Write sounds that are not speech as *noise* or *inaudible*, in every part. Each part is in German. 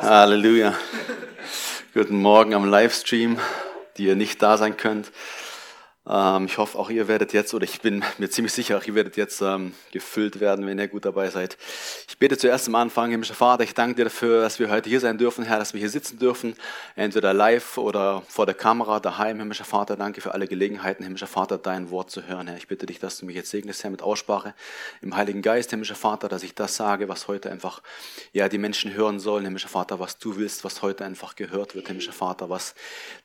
Halleluja. Guten Morgen am Livestream, die ihr nicht da sein könnt. Ähm, ich hoffe, auch ihr werdet jetzt, oder ich bin mir ziemlich sicher, auch ihr werdet jetzt ähm, gefüllt werden, wenn ihr gut dabei seid. Ich bete zuerst am Anfang, himmlischer Vater, ich danke dir dafür, dass wir heute hier sein dürfen, Herr, dass wir hier sitzen dürfen, entweder live oder vor der Kamera, daheim, himmlischer Vater. Danke für alle Gelegenheiten, himmlischer Vater, dein Wort zu hören, Herr. Ich bitte dich, dass du mich jetzt segnest, Herr, mit Aussprache im Heiligen Geist, himmlischer Vater, dass ich das sage, was heute einfach, ja, die Menschen hören sollen, himmlischer Vater, was du willst, was heute einfach gehört wird, himmlischer Vater, was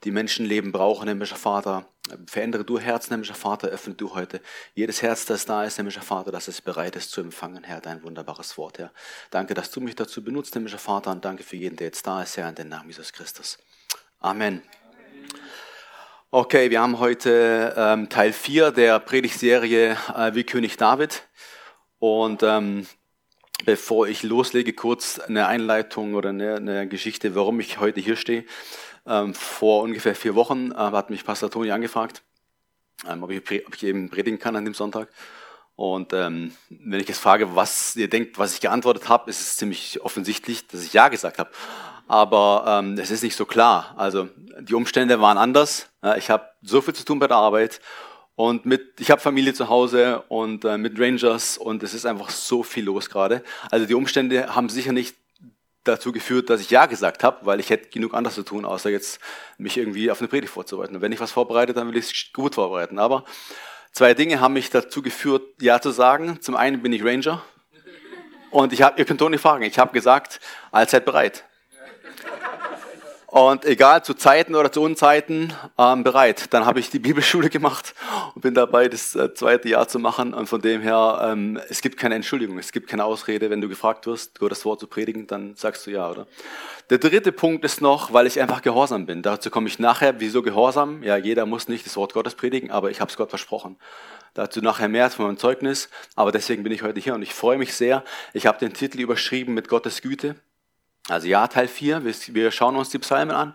die Menschenleben brauchen, himmlischer Vater. Verändere du Herzen, himmlischer Vater, öffne du heute jedes Herz, das da ist, himmlischer Vater, dass es bereit ist zu empfangen, Herr, dein wunderbares Wort, Herr. Danke, dass du mich dazu benutzt, himmlischer Vater, und danke für jeden, der jetzt da ist, Herr, in den Namen Jesus Christus. Amen. Okay, wir haben heute ähm, Teil 4 der Predigtserie äh, Wie König David. Und ähm, bevor ich loslege, kurz eine Einleitung oder eine, eine Geschichte, warum ich heute hier stehe. Ähm, vor ungefähr vier Wochen äh, hat mich Pastor Toni angefragt, ähm, ob, ich, ob, ich, eben predigen kann an dem Sonntag. Und ähm, wenn ich jetzt frage, was ihr denkt, was ich geantwortet habe, ist es ziemlich offensichtlich, dass ich Ja gesagt habe. Aber ähm, es ist nicht so klar. Also die Umstände waren anders. ich habe so viel zu tun bei der Arbeit und mit, ich habe Familie zu Hause und äh, mit Rangers und es ist einfach so viel los gerade. Also die Umstände haben sicher nicht dazu geführt, dass ich Ja gesagt habe, weil ich hätte genug anderes zu tun, außer jetzt mich irgendwie auf eine Predigt vorzubereiten. Und wenn ich was vorbereite, dann will ich es gut vorbereiten. Aber zwei Dinge haben mich dazu geführt, Ja zu sagen. Zum einen bin ich Ranger und ich habe, ihr könnt Toni fragen, ich habe gesagt, allzeit bereit. Und egal zu Zeiten oder zu Unzeiten, ähm, bereit. Dann habe ich die *laughs* Bibelschule gemacht und bin dabei, das äh, zweite Jahr zu machen. Und von dem her, ähm, es gibt keine Entschuldigung, es gibt keine Ausrede. Wenn du gefragt wirst, Gottes Wort zu predigen, dann sagst du ja, oder? Der dritte Punkt ist noch, weil ich einfach gehorsam bin. Dazu komme ich nachher. Wieso gehorsam? Ja, jeder muss nicht das Wort Gottes predigen, aber ich habe es Gott versprochen. Dazu nachher mehr von meinem Zeugnis. Aber deswegen bin ich heute hier und ich freue mich sehr. Ich habe den Titel überschrieben mit Gottes Güte. Also ja, Teil 4, wir schauen uns die Psalmen an.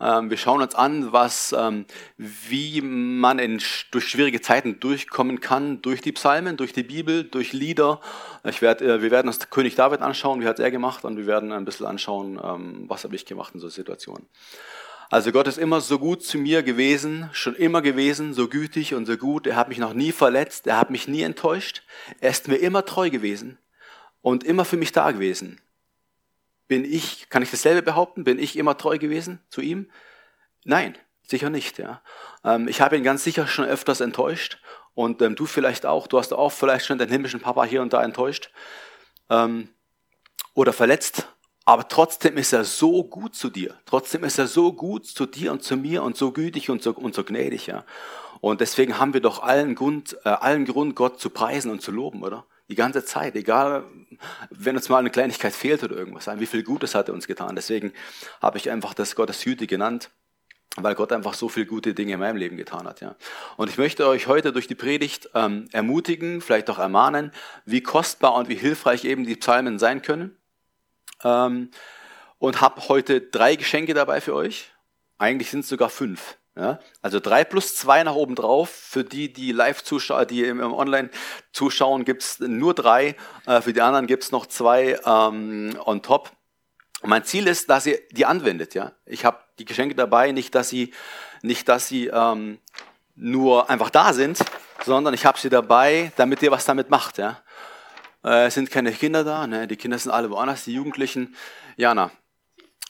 Ähm, wir schauen uns an, was, ähm, wie man in, durch schwierige Zeiten durchkommen kann, durch die Psalmen, durch die Bibel, durch Lieder. Ich werd, äh, wir werden uns König David anschauen, wie hat er gemacht, und wir werden ein bisschen anschauen, ähm, was habe ich gemacht in so Situationen. Also Gott ist immer so gut zu mir gewesen, schon immer gewesen, so gütig und so gut. Er hat mich noch nie verletzt, er hat mich nie enttäuscht. Er ist mir immer treu gewesen und immer für mich da gewesen. Bin ich, kann ich dasselbe behaupten? Bin ich immer treu gewesen zu ihm? Nein, sicher nicht. Ja. Ähm, ich habe ihn ganz sicher schon öfters enttäuscht und ähm, du vielleicht auch. Du hast auch vielleicht schon deinen himmlischen Papa hier und da enttäuscht ähm, oder verletzt. Aber trotzdem ist er so gut zu dir. Trotzdem ist er so gut zu dir und zu mir und so gütig und so, und so gnädig. Ja. Und deswegen haben wir doch allen Grund, äh, allen Grund, Gott zu preisen und zu loben, oder? Die ganze Zeit, egal, wenn uns mal eine Kleinigkeit fehlt oder irgendwas, wie viel Gutes hat er uns getan. Deswegen habe ich einfach das Gottes Hüte genannt, weil Gott einfach so viele gute Dinge in meinem Leben getan hat. Ja. Und ich möchte euch heute durch die Predigt ähm, ermutigen, vielleicht auch ermahnen, wie kostbar und wie hilfreich eben die Psalmen sein können. Ähm, und habe heute drei Geschenke dabei für euch. Eigentlich sind es sogar fünf. Ja, also drei plus zwei nach oben drauf. Für die, die live zuschauen, die im, Online zuschauen, gibt's nur drei. Äh, für die anderen gibt's noch zwei ähm, on top. Und mein Ziel ist, dass ihr die anwendet. Ja, ich habe die Geschenke dabei, nicht, dass sie, nicht, dass sie ähm, nur einfach da sind, sondern ich habe sie dabei, damit ihr was damit macht. Ja, äh, es sind keine Kinder da. Ne? Die Kinder sind alle woanders. Die Jugendlichen. Jana,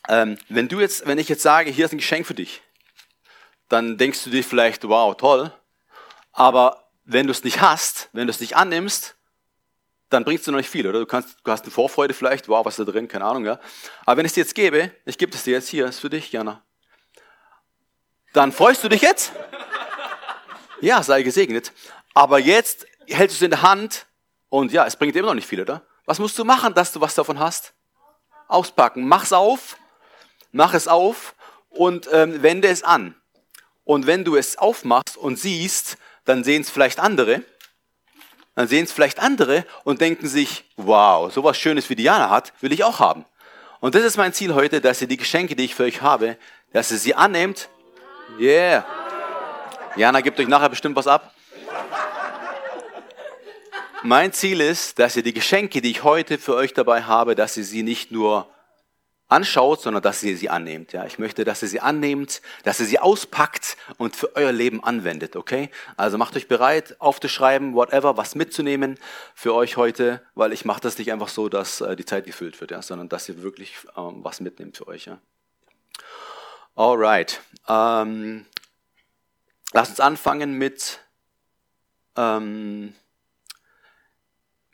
ähm, wenn du jetzt, wenn ich jetzt sage, hier ist ein Geschenk für dich dann denkst du dir vielleicht, wow, toll. Aber wenn du es nicht hast, wenn du es nicht annimmst, dann bringst du noch nicht viel, oder? Du, kannst, du hast eine Vorfreude vielleicht, wow, was ist da drin, keine Ahnung, ja. Aber wenn ich es dir jetzt gebe, ich gebe es dir jetzt hier, ist für dich, Jana. Dann freust du dich jetzt? Ja, sei gesegnet. Aber jetzt hältst du es in der Hand und ja, es bringt dir immer noch nicht viel, oder? Was musst du machen, dass du was davon hast? Auspacken. Mach's auf, mach es auf und ähm, wende es an. Und wenn du es aufmachst und siehst, dann sehen es vielleicht andere. Dann sehen es vielleicht andere und denken sich, wow, sowas Schönes wie Diana hat, will ich auch haben. Und das ist mein Ziel heute, dass ihr die Geschenke, die ich für euch habe, dass ihr sie annehmt. Yeah. Jana gibt euch nachher bestimmt was ab. Mein Ziel ist, dass ihr die Geschenke, die ich heute für euch dabei habe, dass ihr sie nicht nur anschaut, sondern dass ihr sie annehmt. Ja, ich möchte, dass ihr sie annehmt, dass ihr sie auspackt und für euer Leben anwendet. Okay? Also macht euch bereit, aufzuschreiben, whatever, was mitzunehmen für euch heute, weil ich mache das nicht einfach so, dass äh, die Zeit gefüllt wird, ja, sondern dass ihr wirklich ähm, was mitnehmt für euch. Ja. Alright. Ähm, lass uns anfangen mit ähm,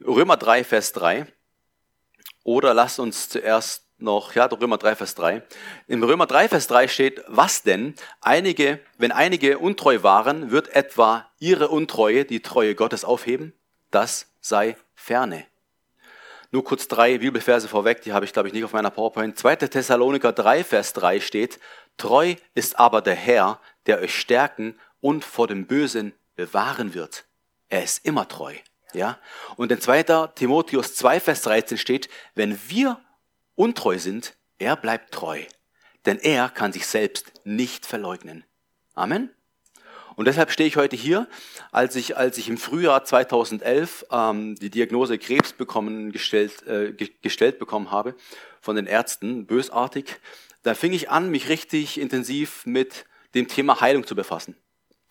Römer 3, Vers 3. Oder lasst uns zuerst noch, ja, Römer 3, Vers 3. Im Römer 3, Vers 3 steht, was denn? Einige, wenn einige untreu waren, wird etwa ihre Untreue die Treue Gottes aufheben? Das sei ferne. Nur kurz drei Bibelverse vorweg, die habe ich glaube ich nicht auf meiner PowerPoint. 2. Thessaloniker 3, Vers 3 steht, treu ist aber der Herr, der euch stärken und vor dem Bösen bewahren wird. Er ist immer treu. Ja? Und in 2. Timotheus 2, Vers 13 steht, wenn wir untreu sind, er bleibt treu, denn er kann sich selbst nicht verleugnen. Amen. Und deshalb stehe ich heute hier, als ich, als ich im Frühjahr 2011 ähm, die Diagnose Krebs bekommen, gestellt, äh, gestellt bekommen habe von den Ärzten, bösartig, da fing ich an, mich richtig intensiv mit dem Thema Heilung zu befassen.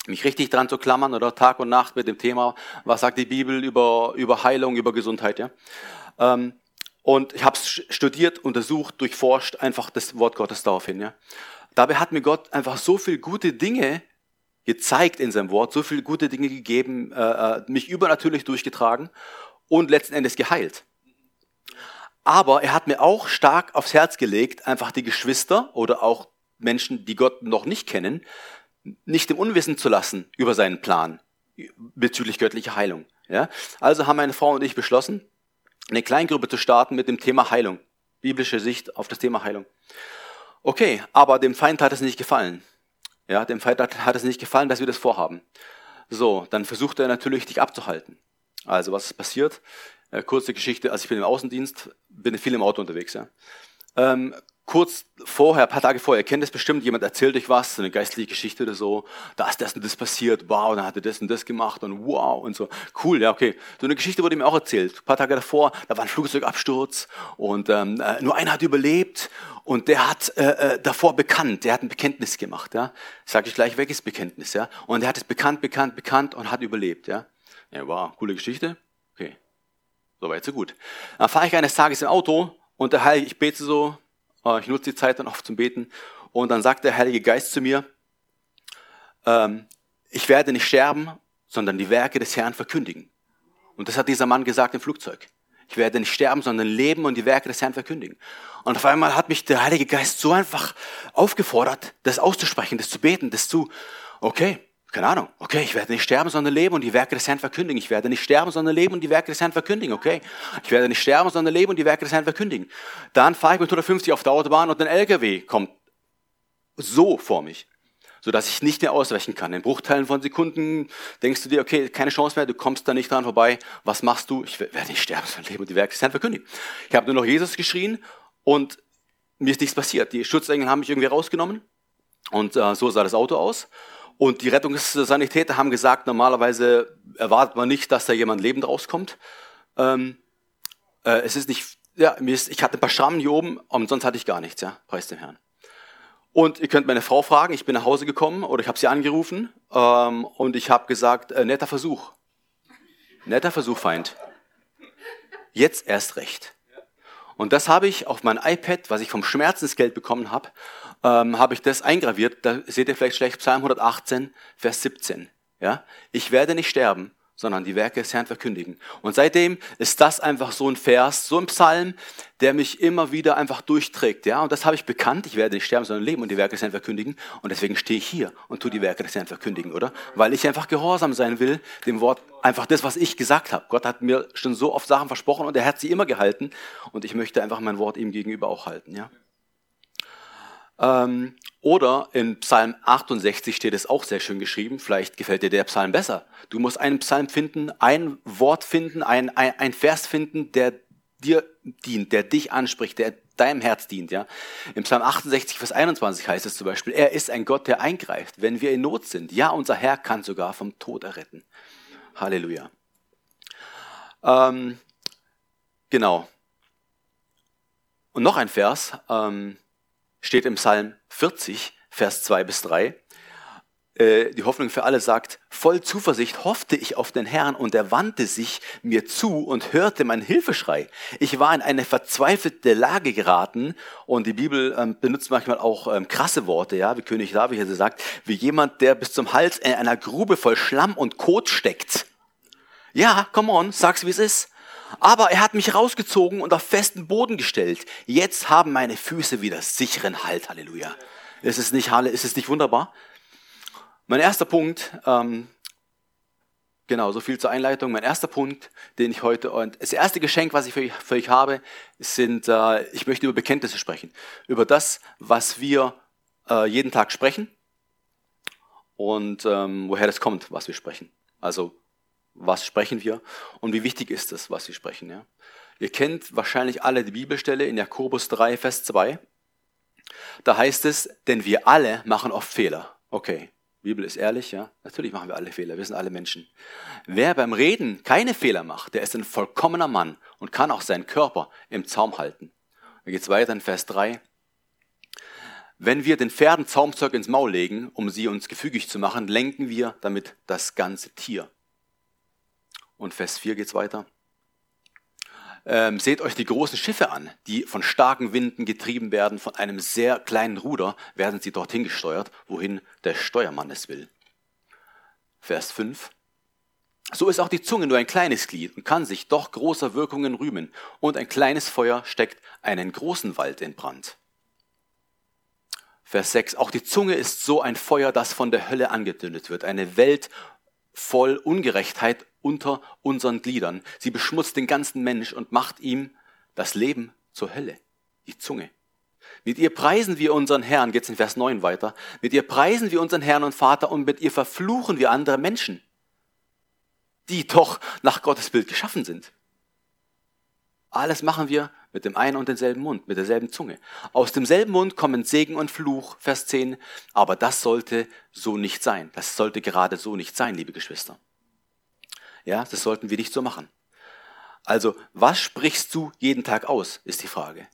Mich richtig dran zu klammern oder Tag und Nacht mit dem Thema, was sagt die Bibel über, über Heilung, über Gesundheit. Ja? Ähm, und ich habe es studiert, untersucht, durchforscht, einfach das Wort Gottes daraufhin. Ja. Dabei hat mir Gott einfach so viel gute Dinge gezeigt in seinem Wort, so viele gute Dinge gegeben, äh, äh, mich übernatürlich durchgetragen und letzten Endes geheilt. Aber er hat mir auch stark aufs Herz gelegt, einfach die Geschwister oder auch Menschen, die Gott noch nicht kennen, nicht im Unwissen zu lassen über seinen Plan bezüglich göttlicher Heilung. Ja? Also haben meine Frau und ich beschlossen, eine Kleingruppe zu starten mit dem Thema Heilung. Biblische Sicht auf das Thema Heilung. Okay, aber dem Feind hat es nicht gefallen. Ja, dem Feind hat es nicht gefallen, dass wir das vorhaben. So, dann versucht er natürlich, dich abzuhalten. Also, was ist passiert? Äh, kurze Geschichte, also ich bin im Außendienst, bin viel im Auto unterwegs. Ja. Ähm, kurz vorher, ein paar Tage vorher, ihr kennt das bestimmt, jemand erzählt euch was, so eine geistliche Geschichte oder so, da ist das und das passiert, wow, dann hat er das und das gemacht und wow und so. Cool, ja, okay. So eine Geschichte wurde mir auch erzählt. Ein paar Tage davor, da war ein Flugzeugabsturz und ähm, äh, nur einer hat überlebt und der hat äh, äh, davor bekannt, der hat ein Bekenntnis gemacht, ja. Sag ich gleich, welches Bekenntnis, ja. Und der hat es bekannt, bekannt, bekannt und hat überlebt, ja. Ja, wow, coole Geschichte. Okay. Soweit, so gut. Dann fahre ich eines Tages im Auto und der Heilige, ich bete so, ich nutze die Zeit dann oft zum Beten. Und dann sagt der Heilige Geist zu mir, ähm, ich werde nicht sterben, sondern die Werke des Herrn verkündigen. Und das hat dieser Mann gesagt im Flugzeug. Ich werde nicht sterben, sondern leben und die Werke des Herrn verkündigen. Und auf einmal hat mich der Heilige Geist so einfach aufgefordert, das auszusprechen, das zu beten, das zu, okay, keine Ahnung, okay, ich werde nicht sterben, sondern leben und die Werke des Herrn verkündigen. Ich werde nicht sterben, sondern leben und die Werke des Herrn verkündigen, okay? Ich werde nicht sterben, sondern leben und die Werke des Herrn verkündigen. Dann fahre ich mit 150 auf der Autobahn und ein LKW kommt so vor mich, sodass ich nicht mehr ausweichen kann. In Bruchteilen von Sekunden denkst du dir, okay, keine Chance mehr, du kommst da nicht dran vorbei. Was machst du? Ich werde nicht sterben, *laughs* sondern leben und die Werke des Herrn verkündigen. Ich habe nur noch Jesus geschrien und mir ist nichts passiert. Die Schutzengel haben mich irgendwie rausgenommen und äh, so sah das Auto aus. Und die Rettungssanitäter haben gesagt, normalerweise erwartet man nicht, dass da jemand lebend rauskommt. Ähm, äh, es ist nicht, ja, ich hatte ein paar Schrammen hier oben sonst hatte ich gar nichts, ja, preis dem Herrn. Und ihr könnt meine Frau fragen, ich bin nach Hause gekommen oder ich habe sie angerufen ähm, und ich habe gesagt, äh, netter Versuch. Netter Versuch, Feind. Jetzt erst recht. Und das habe ich auf mein iPad, was ich vom Schmerzensgeld bekommen habe, ähm, habe ich das eingraviert. Da seht ihr vielleicht schlecht Psalm 118, Vers 17. Ja? Ich werde nicht sterben, sondern die Werke des Herrn verkündigen. Und seitdem ist das einfach so ein Vers, so ein Psalm, der mich immer wieder einfach durchträgt. Ja? Und das habe ich bekannt. Ich werde nicht sterben, sondern leben und die Werke des Herrn verkündigen. Und deswegen stehe ich hier und tue die Werke des Herrn verkündigen, oder? Weil ich einfach gehorsam sein will, dem Wort, einfach das, was ich gesagt habe. Gott hat mir schon so oft Sachen versprochen und er hat sie immer gehalten. Und ich möchte einfach mein Wort ihm gegenüber auch halten. Ja? Ähm, oder in Psalm 68 steht es auch sehr schön geschrieben. Vielleicht gefällt dir der Psalm besser. Du musst einen Psalm finden, ein Wort finden, ein, ein, ein Vers finden, der dir dient, der dich anspricht, der deinem Herz dient. Ja? Im Psalm 68, Vers 21 heißt es zum Beispiel, er ist ein Gott, der eingreift, wenn wir in Not sind. Ja, unser Herr kann sogar vom Tod erretten. Halleluja. Ähm, genau. Und noch ein Vers ähm, steht im Psalm 40, Vers 2 bis 3. Äh, die Hoffnung für alle sagt, voll Zuversicht hoffte ich auf den Herrn und er wandte sich mir zu und hörte meinen Hilfeschrei. Ich war in eine verzweifelte Lage geraten und die Bibel ähm, benutzt manchmal auch ähm, krasse Worte, ja, wie König David hier sagt, wie jemand, der bis zum Hals in einer Grube voll Schlamm und Kot steckt. Ja, come on, sag's wie es ist. Aber er hat mich rausgezogen und auf festen Boden gestellt. Jetzt haben meine Füße wieder sicheren Halt. Halleluja. Ist es nicht, ist es nicht wunderbar? Mein erster Punkt, ähm, genau, so viel zur Einleitung. Mein erster Punkt, den ich heute, und das erste Geschenk, was ich für für euch habe, sind, äh, ich möchte über Bekenntnisse sprechen. Über das, was wir äh, jeden Tag sprechen und ähm, woher das kommt, was wir sprechen. Also, was sprechen wir und wie wichtig ist es, was wir sprechen. Ja? Ihr kennt wahrscheinlich alle die Bibelstelle in Jakobus 3, Vers 2. Da heißt es, denn wir alle machen oft Fehler. Okay, Bibel ist ehrlich, ja. Natürlich machen wir alle Fehler, wir sind alle Menschen. Wer beim Reden keine Fehler macht, der ist ein vollkommener Mann und kann auch seinen Körper im Zaum halten. Dann geht es weiter in Vers 3. Wenn wir den Pferden Zaumzeug ins Maul legen, um sie uns gefügig zu machen, lenken wir damit das ganze Tier. Und Vers 4 geht es weiter. Ähm, seht euch die großen Schiffe an, die von starken Winden getrieben werden. Von einem sehr kleinen Ruder werden sie dorthin gesteuert, wohin der Steuermann es will. Vers 5. So ist auch die Zunge nur ein kleines Glied und kann sich doch großer Wirkungen rühmen. Und ein kleines Feuer steckt einen großen Wald in Brand. Vers 6. Auch die Zunge ist so ein Feuer, das von der Hölle angezündet wird. Eine Welt voll Ungerechtheit unter unseren Gliedern. Sie beschmutzt den ganzen Mensch und macht ihm das Leben zur Hölle, die Zunge. Mit ihr preisen wir unseren Herrn, geht's in Vers 9 weiter, mit ihr preisen wir unseren Herrn und Vater und mit ihr verfluchen wir andere Menschen, die doch nach Gottes Bild geschaffen sind. Alles machen wir mit dem einen und denselben Mund, mit derselben Zunge. Aus demselben Mund kommen Segen und Fluch, Vers 10, aber das sollte so nicht sein. Das sollte gerade so nicht sein, liebe Geschwister. Ja, das sollten wir nicht so machen. Also, was sprichst du jeden Tag aus, ist die Frage.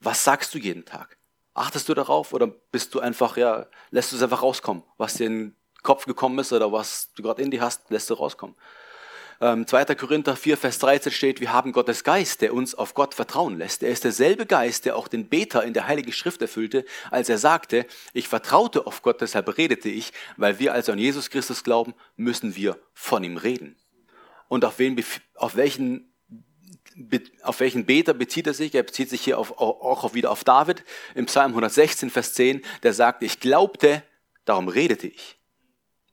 Was sagst du jeden Tag? Achtest du darauf oder bist du einfach, ja, lässt du es einfach rauskommen? Was dir in den Kopf gekommen ist oder was du gerade in dir hast, lässt du rauskommen. Ähm, 2. Korinther 4, Vers 13 steht, wir haben Gottes Geist, der uns auf Gott vertrauen lässt. Er ist derselbe Geist, der auch den Beter in der Heiligen Schrift erfüllte, als er sagte, ich vertraute auf Gott, deshalb redete ich, weil wir also an Jesus Christus glauben, müssen wir von ihm reden und auf, wen, auf welchen auf welchen Beter bezieht er sich? Er bezieht sich hier auf, auch wieder auf David im Psalm 116, Vers 10, der sagt, ich glaubte, darum redete ich.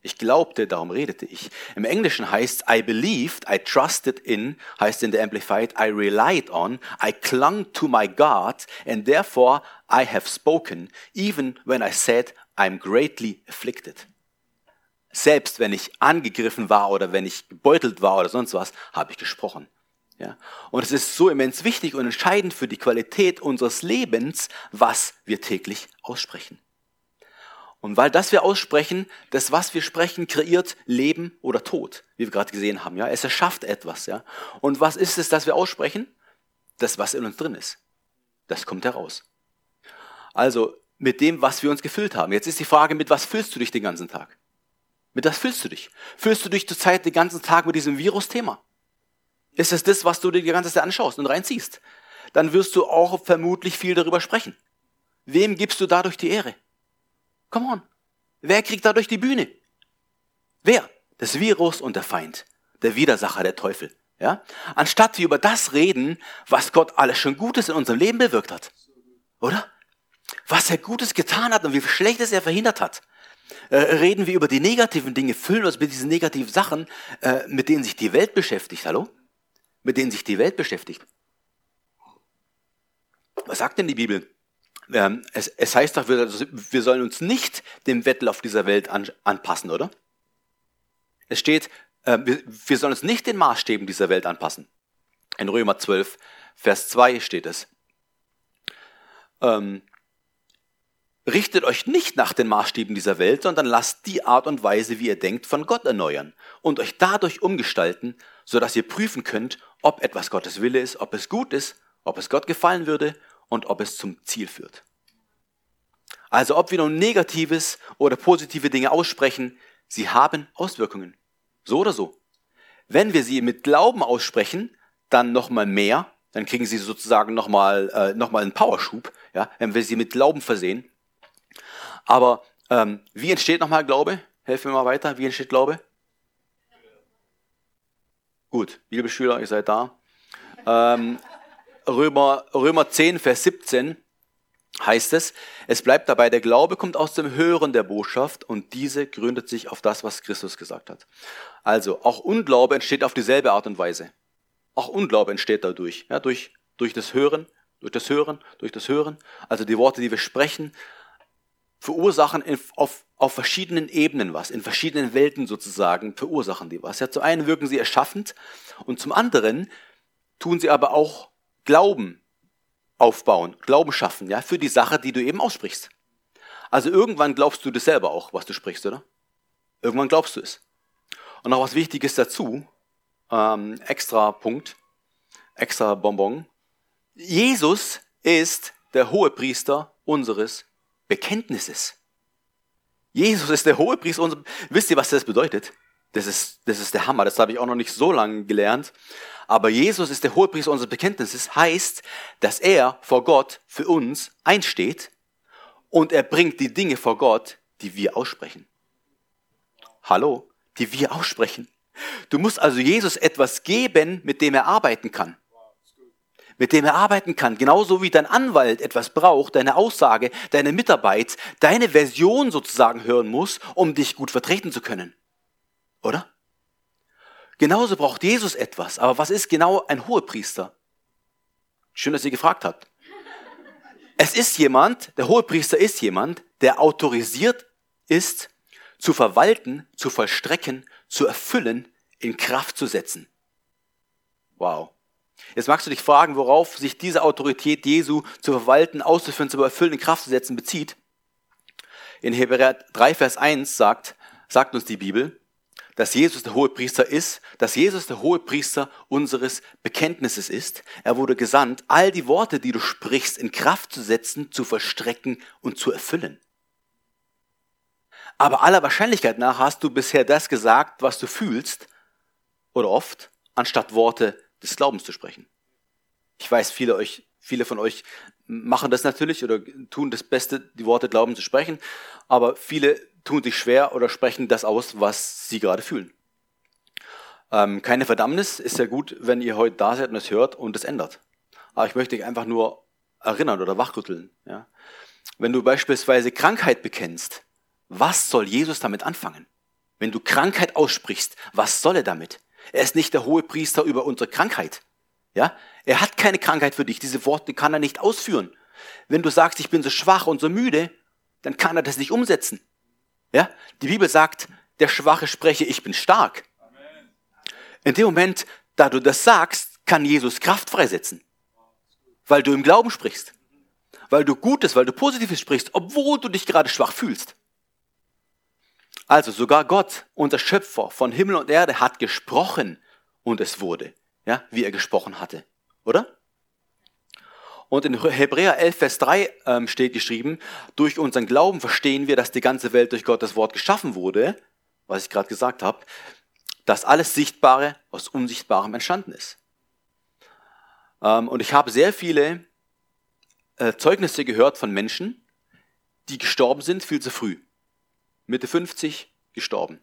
Ich glaubte, darum redete ich. Im Englischen heißt I believed, I trusted in, heißt in der Amplified, I relied on, I clung to my God, and therefore I have spoken, even when I said I'm greatly afflicted. Selbst wenn ich angegriffen war oder wenn ich gebeutelt war oder sonst was, habe ich gesprochen. Ja? Und es ist so immens wichtig und entscheidend für die Qualität unseres Lebens, was wir täglich aussprechen. Und weil das wir aussprechen, das, was wir sprechen, kreiert Leben oder Tod, wie wir gerade gesehen haben. Ja? Es erschafft etwas. Ja? Und was ist es, das wir aussprechen? Das, was in uns drin ist. Das kommt heraus. Also mit dem, was wir uns gefüllt haben. Jetzt ist die Frage, mit was füllst du dich den ganzen Tag? Mit was fühlst du dich? Fühlst du dich zurzeit den ganzen Tag mit diesem Virus-Thema? Ist es das, was du dir die ganze Zeit anschaust und reinziehst? Dann wirst du auch vermutlich viel darüber sprechen. Wem gibst du dadurch die Ehre? Come on. Wer kriegt dadurch die Bühne? Wer? Das Virus und der Feind. Der Widersacher, der Teufel. Ja? Anstatt wir über das reden, was Gott alles schon Gutes in unserem Leben bewirkt hat. Oder? Was er Gutes getan hat und wie Schlechtes er verhindert hat äh, reden wir über die negativen Dinge, füllen uns mit diesen negativen Sachen, äh, mit denen sich die Welt beschäftigt. Hallo? Mit denen sich die Welt beschäftigt. Was sagt denn die Bibel? Es, es, heißt doch, wir, wir, sollen uns nicht dem Wettlauf dieser Welt an, anpassen, oder? Es steht, äh, wir, wir sollen uns nicht den Maßstäben dieser Welt anpassen. In Römer 12, Vers 2 steht es. Ähm, Richtet euch nicht nach den Maßstäben dieser Welt, sondern lasst die Art und Weise, wie ihr denkt, von Gott erneuern und euch dadurch umgestalten, sodass ihr prüfen könnt, ob etwas Gottes Wille ist, ob es gut ist, ob es Gott gefallen würde und ob es zum Ziel führt. Also ob wir nun negatives oder positive Dinge aussprechen, sie haben Auswirkungen. So oder so. Wenn wir sie mit Glauben aussprechen, dann nochmal mehr, dann kriegen sie sozusagen nochmal äh, noch einen Powerschub, ja, wenn wir sie mit Glauben versehen. Aber ähm, wie entsteht nochmal Glaube? Helfen wir mal weiter. Wie entsteht Glaube? Gut, liebe Schüler, ihr seid da. Ähm, Römer, Römer 10, Vers 17 heißt es, es bleibt dabei, der Glaube kommt aus dem Hören der Botschaft und diese gründet sich auf das, was Christus gesagt hat. Also, auch Unglaube entsteht auf dieselbe Art und Weise. Auch Unglaube entsteht dadurch, ja, durch, durch das Hören, durch das Hören, durch das Hören. Also die Worte, die wir sprechen, verursachen auf, auf verschiedenen Ebenen was, in verschiedenen Welten sozusagen verursachen die was. Ja, zum einen wirken sie erschaffend und zum anderen tun sie aber auch Glauben aufbauen, Glauben schaffen, ja, für die Sache, die du eben aussprichst. Also irgendwann glaubst du das selber auch, was du sprichst, oder? Irgendwann glaubst du es. Und noch was Wichtiges dazu, ähm, extra Punkt, extra Bonbon. Jesus ist der hohe Priester unseres Bekenntnisses. Jesus ist der hohe Priester unseres, wisst ihr, was das bedeutet? Das ist, das ist der Hammer, das habe ich auch noch nicht so lange gelernt. Aber Jesus ist der Hohepriester unseres Bekenntnisses, heißt, dass er vor Gott für uns einsteht und er bringt die Dinge vor Gott, die wir aussprechen. Hallo, die wir aussprechen. Du musst also Jesus etwas geben, mit dem er arbeiten kann. Mit dem er arbeiten kann. Genauso wie dein Anwalt etwas braucht, deine Aussage, deine Mitarbeit, deine Version sozusagen hören muss, um dich gut vertreten zu können. Oder? Genauso braucht Jesus etwas. Aber was ist genau ein Hohepriester? Schön, dass ihr gefragt habt. Es ist jemand, der Hohepriester ist jemand, der autorisiert ist, zu verwalten, zu vollstrecken, zu erfüllen, in Kraft zu setzen. Wow. Jetzt magst du dich fragen, worauf sich diese Autorität Jesu zu verwalten, auszuführen, zu erfüllen, in Kraft zu setzen bezieht. In Hebräer 3, Vers 1 sagt, sagt uns die Bibel, dass Jesus der hohe Priester ist, dass Jesus der hohe Priester unseres Bekenntnisses ist. Er wurde gesandt, all die Worte, die du sprichst, in Kraft zu setzen, zu verstrecken und zu erfüllen. Aber aller Wahrscheinlichkeit nach hast du bisher das gesagt, was du fühlst, oder oft, anstatt Worte des Glaubens zu sprechen. Ich weiß, viele, euch, viele von euch machen das natürlich oder tun das Beste, die Worte Glauben zu sprechen, aber viele tun sich schwer oder sprechen das aus, was sie gerade fühlen. Ähm, keine Verdammnis ist ja gut, wenn ihr heute da seid und es hört und es ändert. Aber ich möchte dich einfach nur erinnern oder wachrütteln. Ja? Wenn du beispielsweise Krankheit bekennst, was soll Jesus damit anfangen? Wenn du Krankheit aussprichst, was soll er damit? Er ist nicht der hohe Priester über unsere Krankheit. Ja? Er hat keine Krankheit für dich. Diese Worte kann er nicht ausführen. Wenn du sagst, ich bin so schwach und so müde, dann kann er das nicht umsetzen. Ja? Die Bibel sagt, der Schwache spreche, ich bin stark. In dem Moment, da du das sagst, kann Jesus Kraft freisetzen. Weil du im Glauben sprichst. Weil du Gutes, weil du Positives sprichst, obwohl du dich gerade schwach fühlst. Also sogar Gott, unser Schöpfer von Himmel und Erde, hat gesprochen und es wurde, ja, wie er gesprochen hatte, oder? Und in Hebräer 11, Vers 3 ähm, steht geschrieben, durch unseren Glauben verstehen wir, dass die ganze Welt durch Gottes Wort geschaffen wurde, was ich gerade gesagt habe, dass alles Sichtbare aus Unsichtbarem entstanden ist. Ähm, und ich habe sehr viele äh, Zeugnisse gehört von Menschen, die gestorben sind viel zu früh. Mitte 50 gestorben.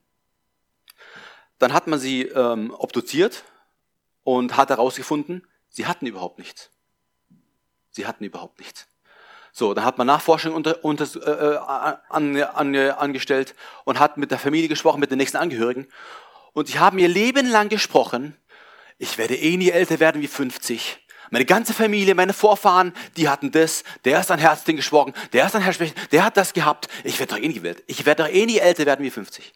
Dann hat man sie ähm, obduziert und hat herausgefunden, sie hatten überhaupt nichts. Sie hatten überhaupt nichts. So, dann hat man Nachforschung unter, unter, äh, äh, an, an, angestellt und hat mit der Familie gesprochen, mit den nächsten Angehörigen. Und sie haben ihr Leben lang gesprochen, ich werde eh nie älter werden wie 50. Meine ganze Familie, meine Vorfahren, die hatten das, der ist an Herzding geschworen, der ist an Herzsprechen, der hat das gehabt. Ich werde doch eh nie. Ich werde doch eh nie älter werden wie 50.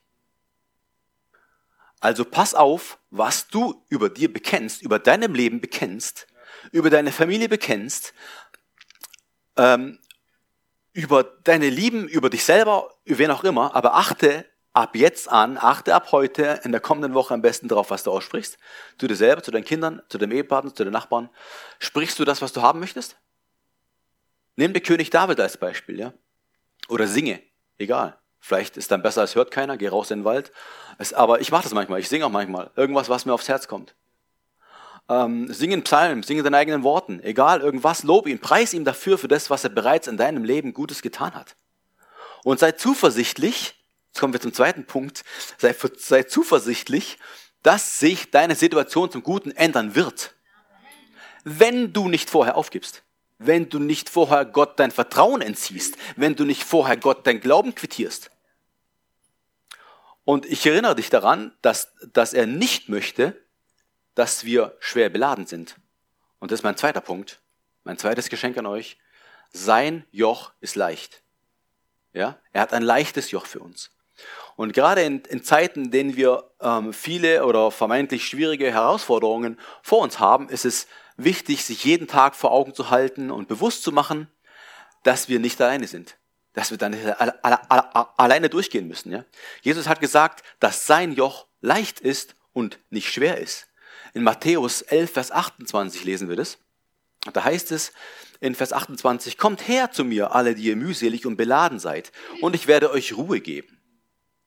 Also pass auf, was du über dir bekennst, über deinem Leben bekennst, über deine Familie bekennst, ähm, über deine Lieben, über dich selber, wen auch immer, aber achte ab jetzt an, achte ab heute, in der kommenden Woche am besten darauf, was du aussprichst. Zu dir selber, zu deinen Kindern, zu deinem Ehepartner, zu den Nachbarn. Sprichst du das, was du haben möchtest? Nimm den König David als Beispiel, ja. Oder singe, egal. Vielleicht ist dann besser, es hört keiner, geh raus in den Wald. Es, aber ich mache das manchmal, ich singe auch manchmal. Irgendwas, was mir aufs Herz kommt. Ähm, sing in Psalmen, singe deinen eigenen Worten. Egal, irgendwas, lob ihn, preis ihm dafür für das, was er bereits in deinem Leben Gutes getan hat. Und sei zuversichtlich, jetzt kommen wir zum zweiten Punkt, sei, sei zuversichtlich, dass sich deine Situation zum Guten ändern wird. Wenn du nicht vorher aufgibst wenn du nicht vorher Gott dein Vertrauen entziehst, wenn du nicht vorher Gott dein Glauben quittierst. Und ich erinnere dich daran, dass, dass er nicht möchte, dass wir schwer beladen sind. Und das ist mein zweiter Punkt, mein zweites Geschenk an euch. Sein Joch ist leicht. Ja, er hat ein leichtes Joch für uns. Und gerade in, in Zeiten, in denen wir ähm, viele oder vermeintlich schwierige Herausforderungen vor uns haben, ist es wichtig, sich jeden Tag vor Augen zu halten und bewusst zu machen, dass wir nicht alleine sind. Dass wir dann alle, alle, alle, alleine durchgehen müssen. Ja? Jesus hat gesagt, dass sein Joch leicht ist und nicht schwer ist. In Matthäus 11, Vers 28 lesen wir das. Da heißt es in Vers 28, Kommt her zu mir, alle, die ihr mühselig und beladen seid, und ich werde euch Ruhe geben.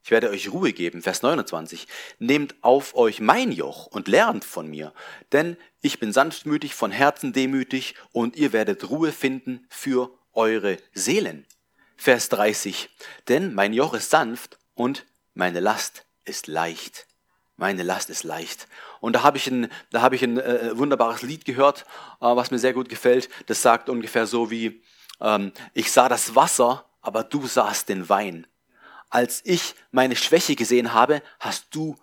Ich werde euch Ruhe geben. Vers 29. Nehmt auf euch mein Joch und lernt von mir, denn ich bin sanftmütig, von Herzen demütig und ihr werdet Ruhe finden für eure Seelen. Vers 30. Denn mein Joch ist sanft und meine Last ist leicht. Meine Last ist leicht. Und da habe ich ein, da habe ich ein äh, wunderbares Lied gehört, äh, was mir sehr gut gefällt. Das sagt ungefähr so wie, ähm, ich sah das Wasser, aber du sahst den Wein als ich meine Schwäche gesehen habe, hast du,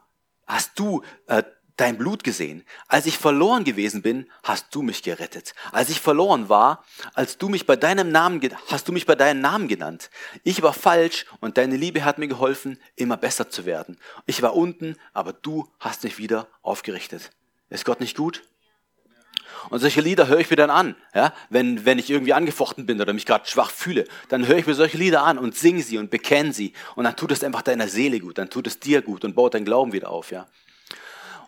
hast du äh, dein Blut gesehen. Als ich verloren gewesen bin, hast du mich gerettet. Als ich verloren war, als du mich bei deinem Namen, hast du mich bei deinem Namen genannt. Ich war falsch und deine Liebe hat mir geholfen, immer besser zu werden. Ich war unten, aber du hast mich wieder aufgerichtet. Ist Gott nicht gut? Und solche Lieder höre ich mir dann an. Ja? Wenn, wenn ich irgendwie angefochten bin oder mich gerade schwach fühle, dann höre ich mir solche Lieder an und singe sie und bekenne sie. Und dann tut es einfach deiner Seele gut, dann tut es dir gut und baut deinen Glauben wieder auf. Ja?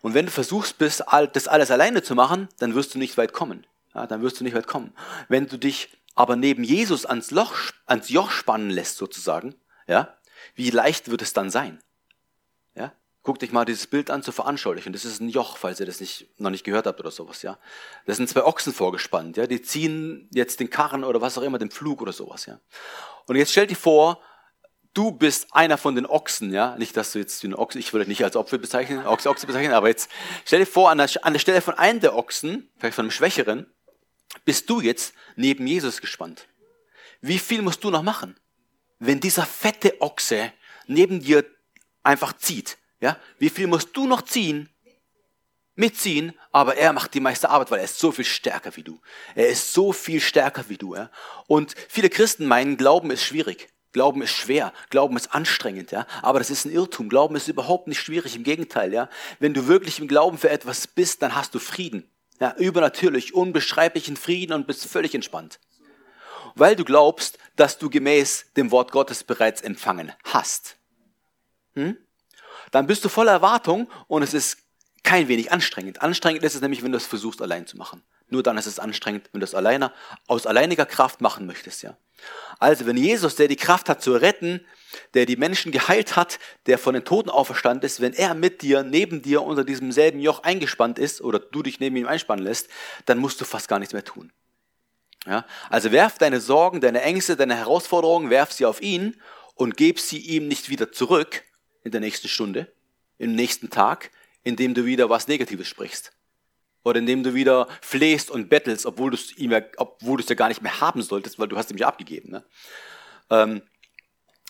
Und wenn du versuchst, das alles alleine zu machen, dann wirst du nicht weit kommen. Ja? Dann wirst du nicht weit kommen. Wenn du dich aber neben Jesus ans, Loch, ans Joch spannen lässt, sozusagen, ja, wie leicht wird es dann sein? Guckt euch mal dieses Bild an zur Veranschaulichung. Das ist ein Joch, falls ihr das nicht, noch nicht gehört habt oder sowas, ja. Das sind zwei Ochsen vorgespannt, ja. Die ziehen jetzt den Karren oder was auch immer, den Pflug oder sowas, ja. Und jetzt stell dir vor, du bist einer von den Ochsen, ja. Nicht, dass du jetzt den Ochsen, ich würde dich nicht als Opfer bezeichnen, Ochse, Ochse bezeichnen, aber jetzt stell dir vor, an der, an der Stelle von einem der Ochsen, vielleicht von einem Schwächeren, bist du jetzt neben Jesus gespannt. Wie viel musst du noch machen? Wenn dieser fette Ochse neben dir einfach zieht, ja, wie viel musst du noch ziehen? Mitziehen, aber er macht die meiste Arbeit, weil er ist so viel stärker wie du. Er ist so viel stärker wie du. Ja? Und viele Christen meinen, Glauben ist schwierig. Glauben ist schwer, Glauben ist anstrengend, ja. Aber das ist ein Irrtum. Glauben ist überhaupt nicht schwierig, im Gegenteil, ja. Wenn du wirklich im Glauben für etwas bist, dann hast du Frieden. Ja, übernatürlich, unbeschreiblichen Frieden und bist völlig entspannt. Weil du glaubst, dass du gemäß dem Wort Gottes bereits empfangen hast. Hm? Dann bist du voller Erwartung und es ist kein wenig anstrengend. Anstrengend ist es nämlich, wenn du es versuchst, allein zu machen. Nur dann ist es anstrengend, wenn du es alleine, aus alleiniger Kraft machen möchtest, ja. Also, wenn Jesus, der die Kraft hat zu retten, der die Menschen geheilt hat, der von den Toten auferstanden ist, wenn er mit dir, neben dir unter diesem selben Joch eingespannt ist oder du dich neben ihm einspannen lässt, dann musst du fast gar nichts mehr tun. Ja? Also werf deine Sorgen, deine Ängste, deine Herausforderungen, werf sie auf ihn und gib sie ihm nicht wieder zurück, in der nächsten Stunde, im nächsten Tag, indem du wieder was Negatives sprichst. Oder indem du wieder flehst und bettelst, obwohl du es ihm ja, obwohl du es ja gar nicht mehr haben solltest, weil du hast ihm ja abgegeben. Ne? Ähm,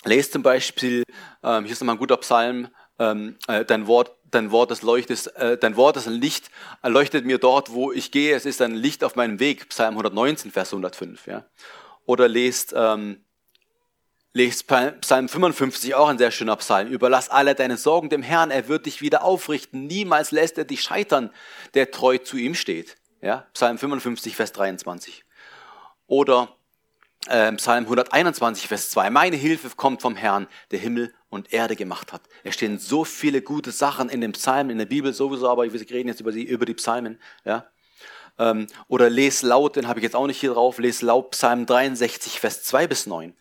lest zum Beispiel, ähm, hier ist nochmal ein guter Psalm, ähm, äh, dein Wort, dein Wort, das leuchtet, äh, dein Wort ist ein Licht, leuchtet mir dort, wo ich gehe. Es ist ein Licht auf meinem Weg. Psalm 119, Vers 105. Ja. Oder lest ähm, Lest Psalm 55, auch ein sehr schöner Psalm. Überlass alle deine Sorgen dem Herrn, er wird dich wieder aufrichten. Niemals lässt er dich scheitern, der treu zu ihm steht. Ja, Psalm 55, Vers 23. Oder äh, Psalm 121, Vers 2. Meine Hilfe kommt vom Herrn, der Himmel und Erde gemacht hat. Es stehen so viele gute Sachen in dem Psalm, in der Bibel sowieso, aber wir reden jetzt über die, über die Psalmen. Ja. Ähm, oder les laut, den habe ich jetzt auch nicht hier drauf, les laut Psalm 63, Vers 2 bis 9.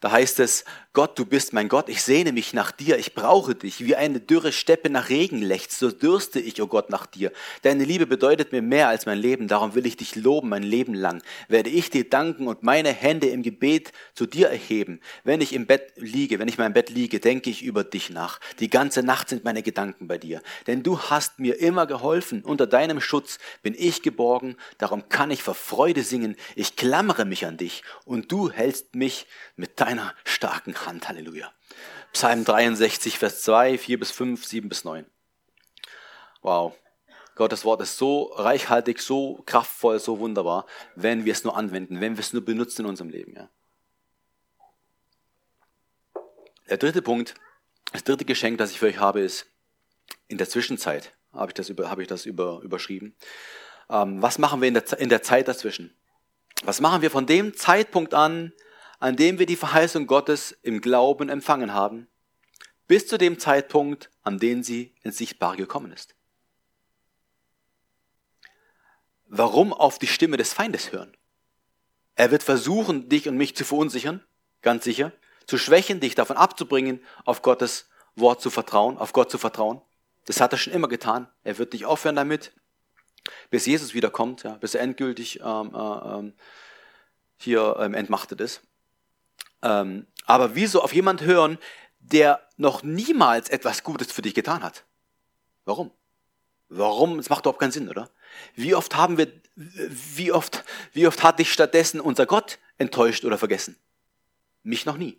Da heißt es, Gott, du bist mein Gott, ich sehne mich nach dir, ich brauche dich, wie eine dürre Steppe nach Regen lechzt, so dürste ich, o oh Gott, nach dir. Deine Liebe bedeutet mir mehr als mein Leben, darum will ich dich loben mein Leben lang. Werde ich dir danken und meine Hände im Gebet zu dir erheben. Wenn ich im Bett liege, wenn ich in meinem Bett liege, denke ich über dich nach. Die ganze Nacht sind meine Gedanken bei dir. Denn du hast mir immer geholfen, unter deinem Schutz bin ich geborgen, darum kann ich vor Freude singen, ich klammere mich an dich und du hältst mich mit deiner starken Hand. Halleluja. Psalm 63, Vers 2, 4 bis 5, 7 bis 9. Wow. Gottes Wort ist so reichhaltig, so kraftvoll, so wunderbar, wenn wir es nur anwenden, wenn wir es nur benutzen in unserem Leben. Ja. Der dritte Punkt, das dritte Geschenk, das ich für euch habe, ist, in der Zwischenzeit habe ich das, über, habe ich das über, überschrieben. Ähm, was machen wir in der, in der Zeit dazwischen? Was machen wir von dem Zeitpunkt an, an dem wir die Verheißung Gottes im Glauben empfangen haben, bis zu dem Zeitpunkt, an dem sie ins Sichtbare gekommen ist. Warum auf die Stimme des Feindes hören? Er wird versuchen, dich und mich zu verunsichern, ganz sicher, zu schwächen, dich davon abzubringen, auf Gottes Wort zu vertrauen, auf Gott zu vertrauen. Das hat er schon immer getan. Er wird nicht aufhören damit, bis Jesus wiederkommt, ja, bis er endgültig ähm, äh, ähm, hier ähm, entmachtet ist. Ähm, aber wieso auf jemand hören, der noch niemals etwas Gutes für dich getan hat? Warum? Warum? Es macht überhaupt keinen Sinn, oder? Wie oft haben wir, wie oft, wie oft hat dich stattdessen unser Gott enttäuscht oder vergessen? Mich noch nie.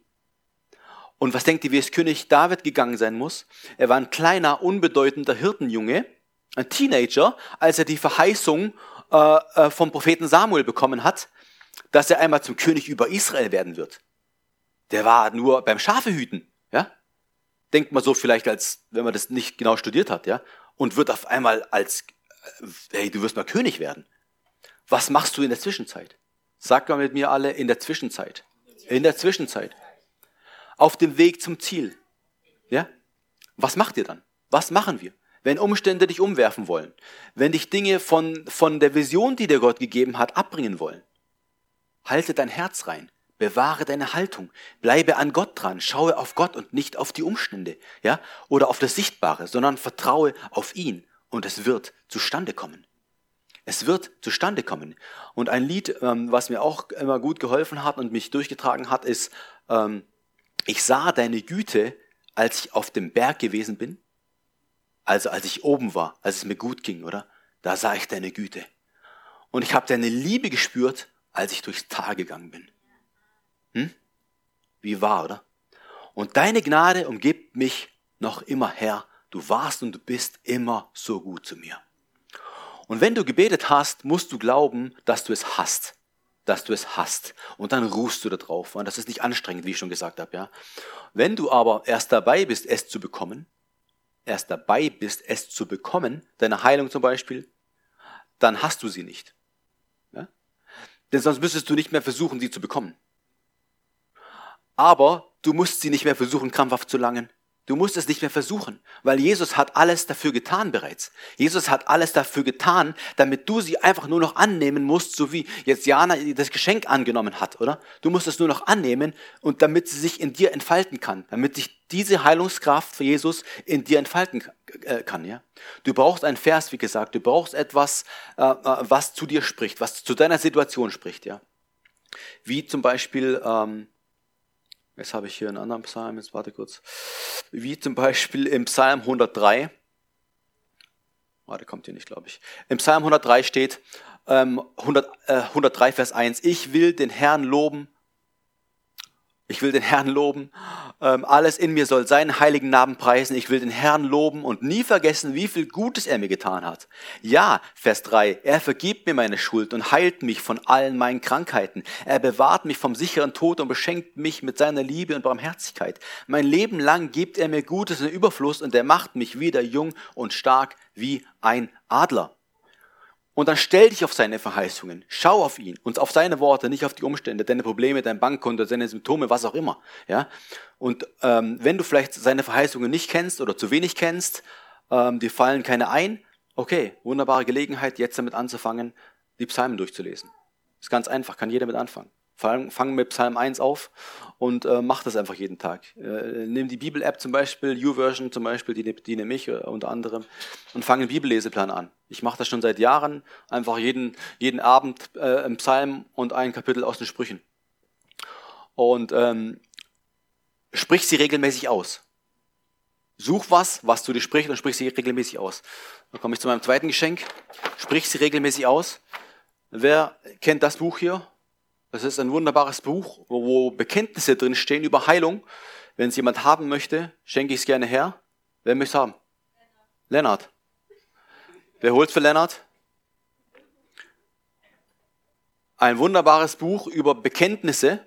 Und was denkt ihr, wie es König David gegangen sein muss? Er war ein kleiner, unbedeutender Hirtenjunge, ein Teenager, als er die Verheißung äh, äh vom Propheten Samuel bekommen hat, dass er einmal zum König über Israel werden wird der war nur beim Schafehüten, ja? Denkt man so vielleicht, als wenn man das nicht genau studiert hat, ja? Und wird auf einmal als, äh, hey, du wirst mal König werden. Was machst du in der Zwischenzeit? Sagt mal mit mir alle, in der Zwischenzeit. In der Zwischenzeit. Auf dem Weg zum Ziel. Ja? Was macht ihr dann? Was machen wir? Wenn Umstände dich umwerfen wollen, wenn dich Dinge von, von der Vision, die dir Gott gegeben hat, abbringen wollen, halte dein Herz rein. Bewahre deine Haltung. Bleibe an Gott dran. Schaue auf Gott und nicht auf die Umstände, ja, oder auf das Sichtbare, sondern vertraue auf ihn und es wird zustande kommen. Es wird zustande kommen. Und ein Lied, ähm, was mir auch immer gut geholfen hat und mich durchgetragen hat, ist, ähm, ich sah deine Güte, als ich auf dem Berg gewesen bin. Also als ich oben war, als es mir gut ging, oder? Da sah ich deine Güte. Und ich habe deine Liebe gespürt, als ich durchs Tal gegangen bin. Hm? Wie wahr, oder? Und deine Gnade umgibt mich noch immer, Herr. Du warst und du bist immer so gut zu mir. Und wenn du gebetet hast, musst du glauben, dass du es hast. Dass du es hast. Und dann ruhst du da drauf. Und das ist nicht anstrengend, wie ich schon gesagt habe, ja. Wenn du aber erst dabei bist, es zu bekommen, erst dabei bist, es zu bekommen, deine Heilung zum Beispiel, dann hast du sie nicht. Ja? Denn sonst müsstest du nicht mehr versuchen, sie zu bekommen. Aber du musst sie nicht mehr versuchen, krampfhaft zu langen. Du musst es nicht mehr versuchen, weil Jesus hat alles dafür getan bereits. Jesus hat alles dafür getan, damit du sie einfach nur noch annehmen musst, so wie jetzt Jana das Geschenk angenommen hat, oder? Du musst es nur noch annehmen und damit sie sich in dir entfalten kann, damit sich diese Heilungskraft für Jesus in dir entfalten äh, kann, ja? Du brauchst einen Vers, wie gesagt, du brauchst etwas, äh, äh, was zu dir spricht, was zu deiner Situation spricht, ja? Wie zum Beispiel, ähm, Jetzt habe ich hier einen anderen Psalm, jetzt warte kurz. Wie zum Beispiel im Psalm 103. Warte, kommt hier nicht, glaube ich. Im Psalm 103 steht, ähm, 100, äh, 103 Vers 1, ich will den Herrn loben ich will den Herrn loben. Ähm, alles in mir soll seinen heiligen Namen preisen. Ich will den Herrn loben und nie vergessen, wie viel Gutes er mir getan hat. Ja, Vers 3, er vergibt mir meine Schuld und heilt mich von allen meinen Krankheiten. Er bewahrt mich vom sicheren Tod und beschenkt mich mit seiner Liebe und Barmherzigkeit. Mein Leben lang gibt er mir Gutes in Überfluss und er macht mich wieder jung und stark wie ein Adler. Und dann stell dich auf seine Verheißungen. Schau auf ihn und auf seine Worte, nicht auf die Umstände, deine Probleme, dein Bankkonto, deine Symptome, was auch immer. Ja? Und ähm, wenn du vielleicht seine Verheißungen nicht kennst oder zu wenig kennst, ähm, dir fallen keine ein, okay, wunderbare Gelegenheit, jetzt damit anzufangen, die Psalmen durchzulesen. Ist ganz einfach, kann jeder mit anfangen. Fang mit Psalm 1 auf und äh, mach das einfach jeden Tag. Äh, nimm die Bibel-App zum Beispiel, YouVersion zum Beispiel, die, die nehme ich äh, unter anderem, und fang einen Bibelleseplan an. Ich mache das schon seit Jahren, einfach jeden, jeden Abend äh, im Psalm und ein Kapitel aus den Sprüchen. Und ähm, sprich sie regelmäßig aus. Such was, was du dir sprichst und sprich sie regelmäßig aus. Dann komme ich zu meinem zweiten Geschenk. Sprich sie regelmäßig aus. Wer kennt das Buch hier? Das ist ein wunderbares Buch, wo Bekenntnisse drin stehen über Heilung. Wenn es jemand haben möchte, schenke ich es gerne her. Wer möchte es haben? Lennart. Wer holt für Lennart? Ein wunderbares Buch über Bekenntnisse,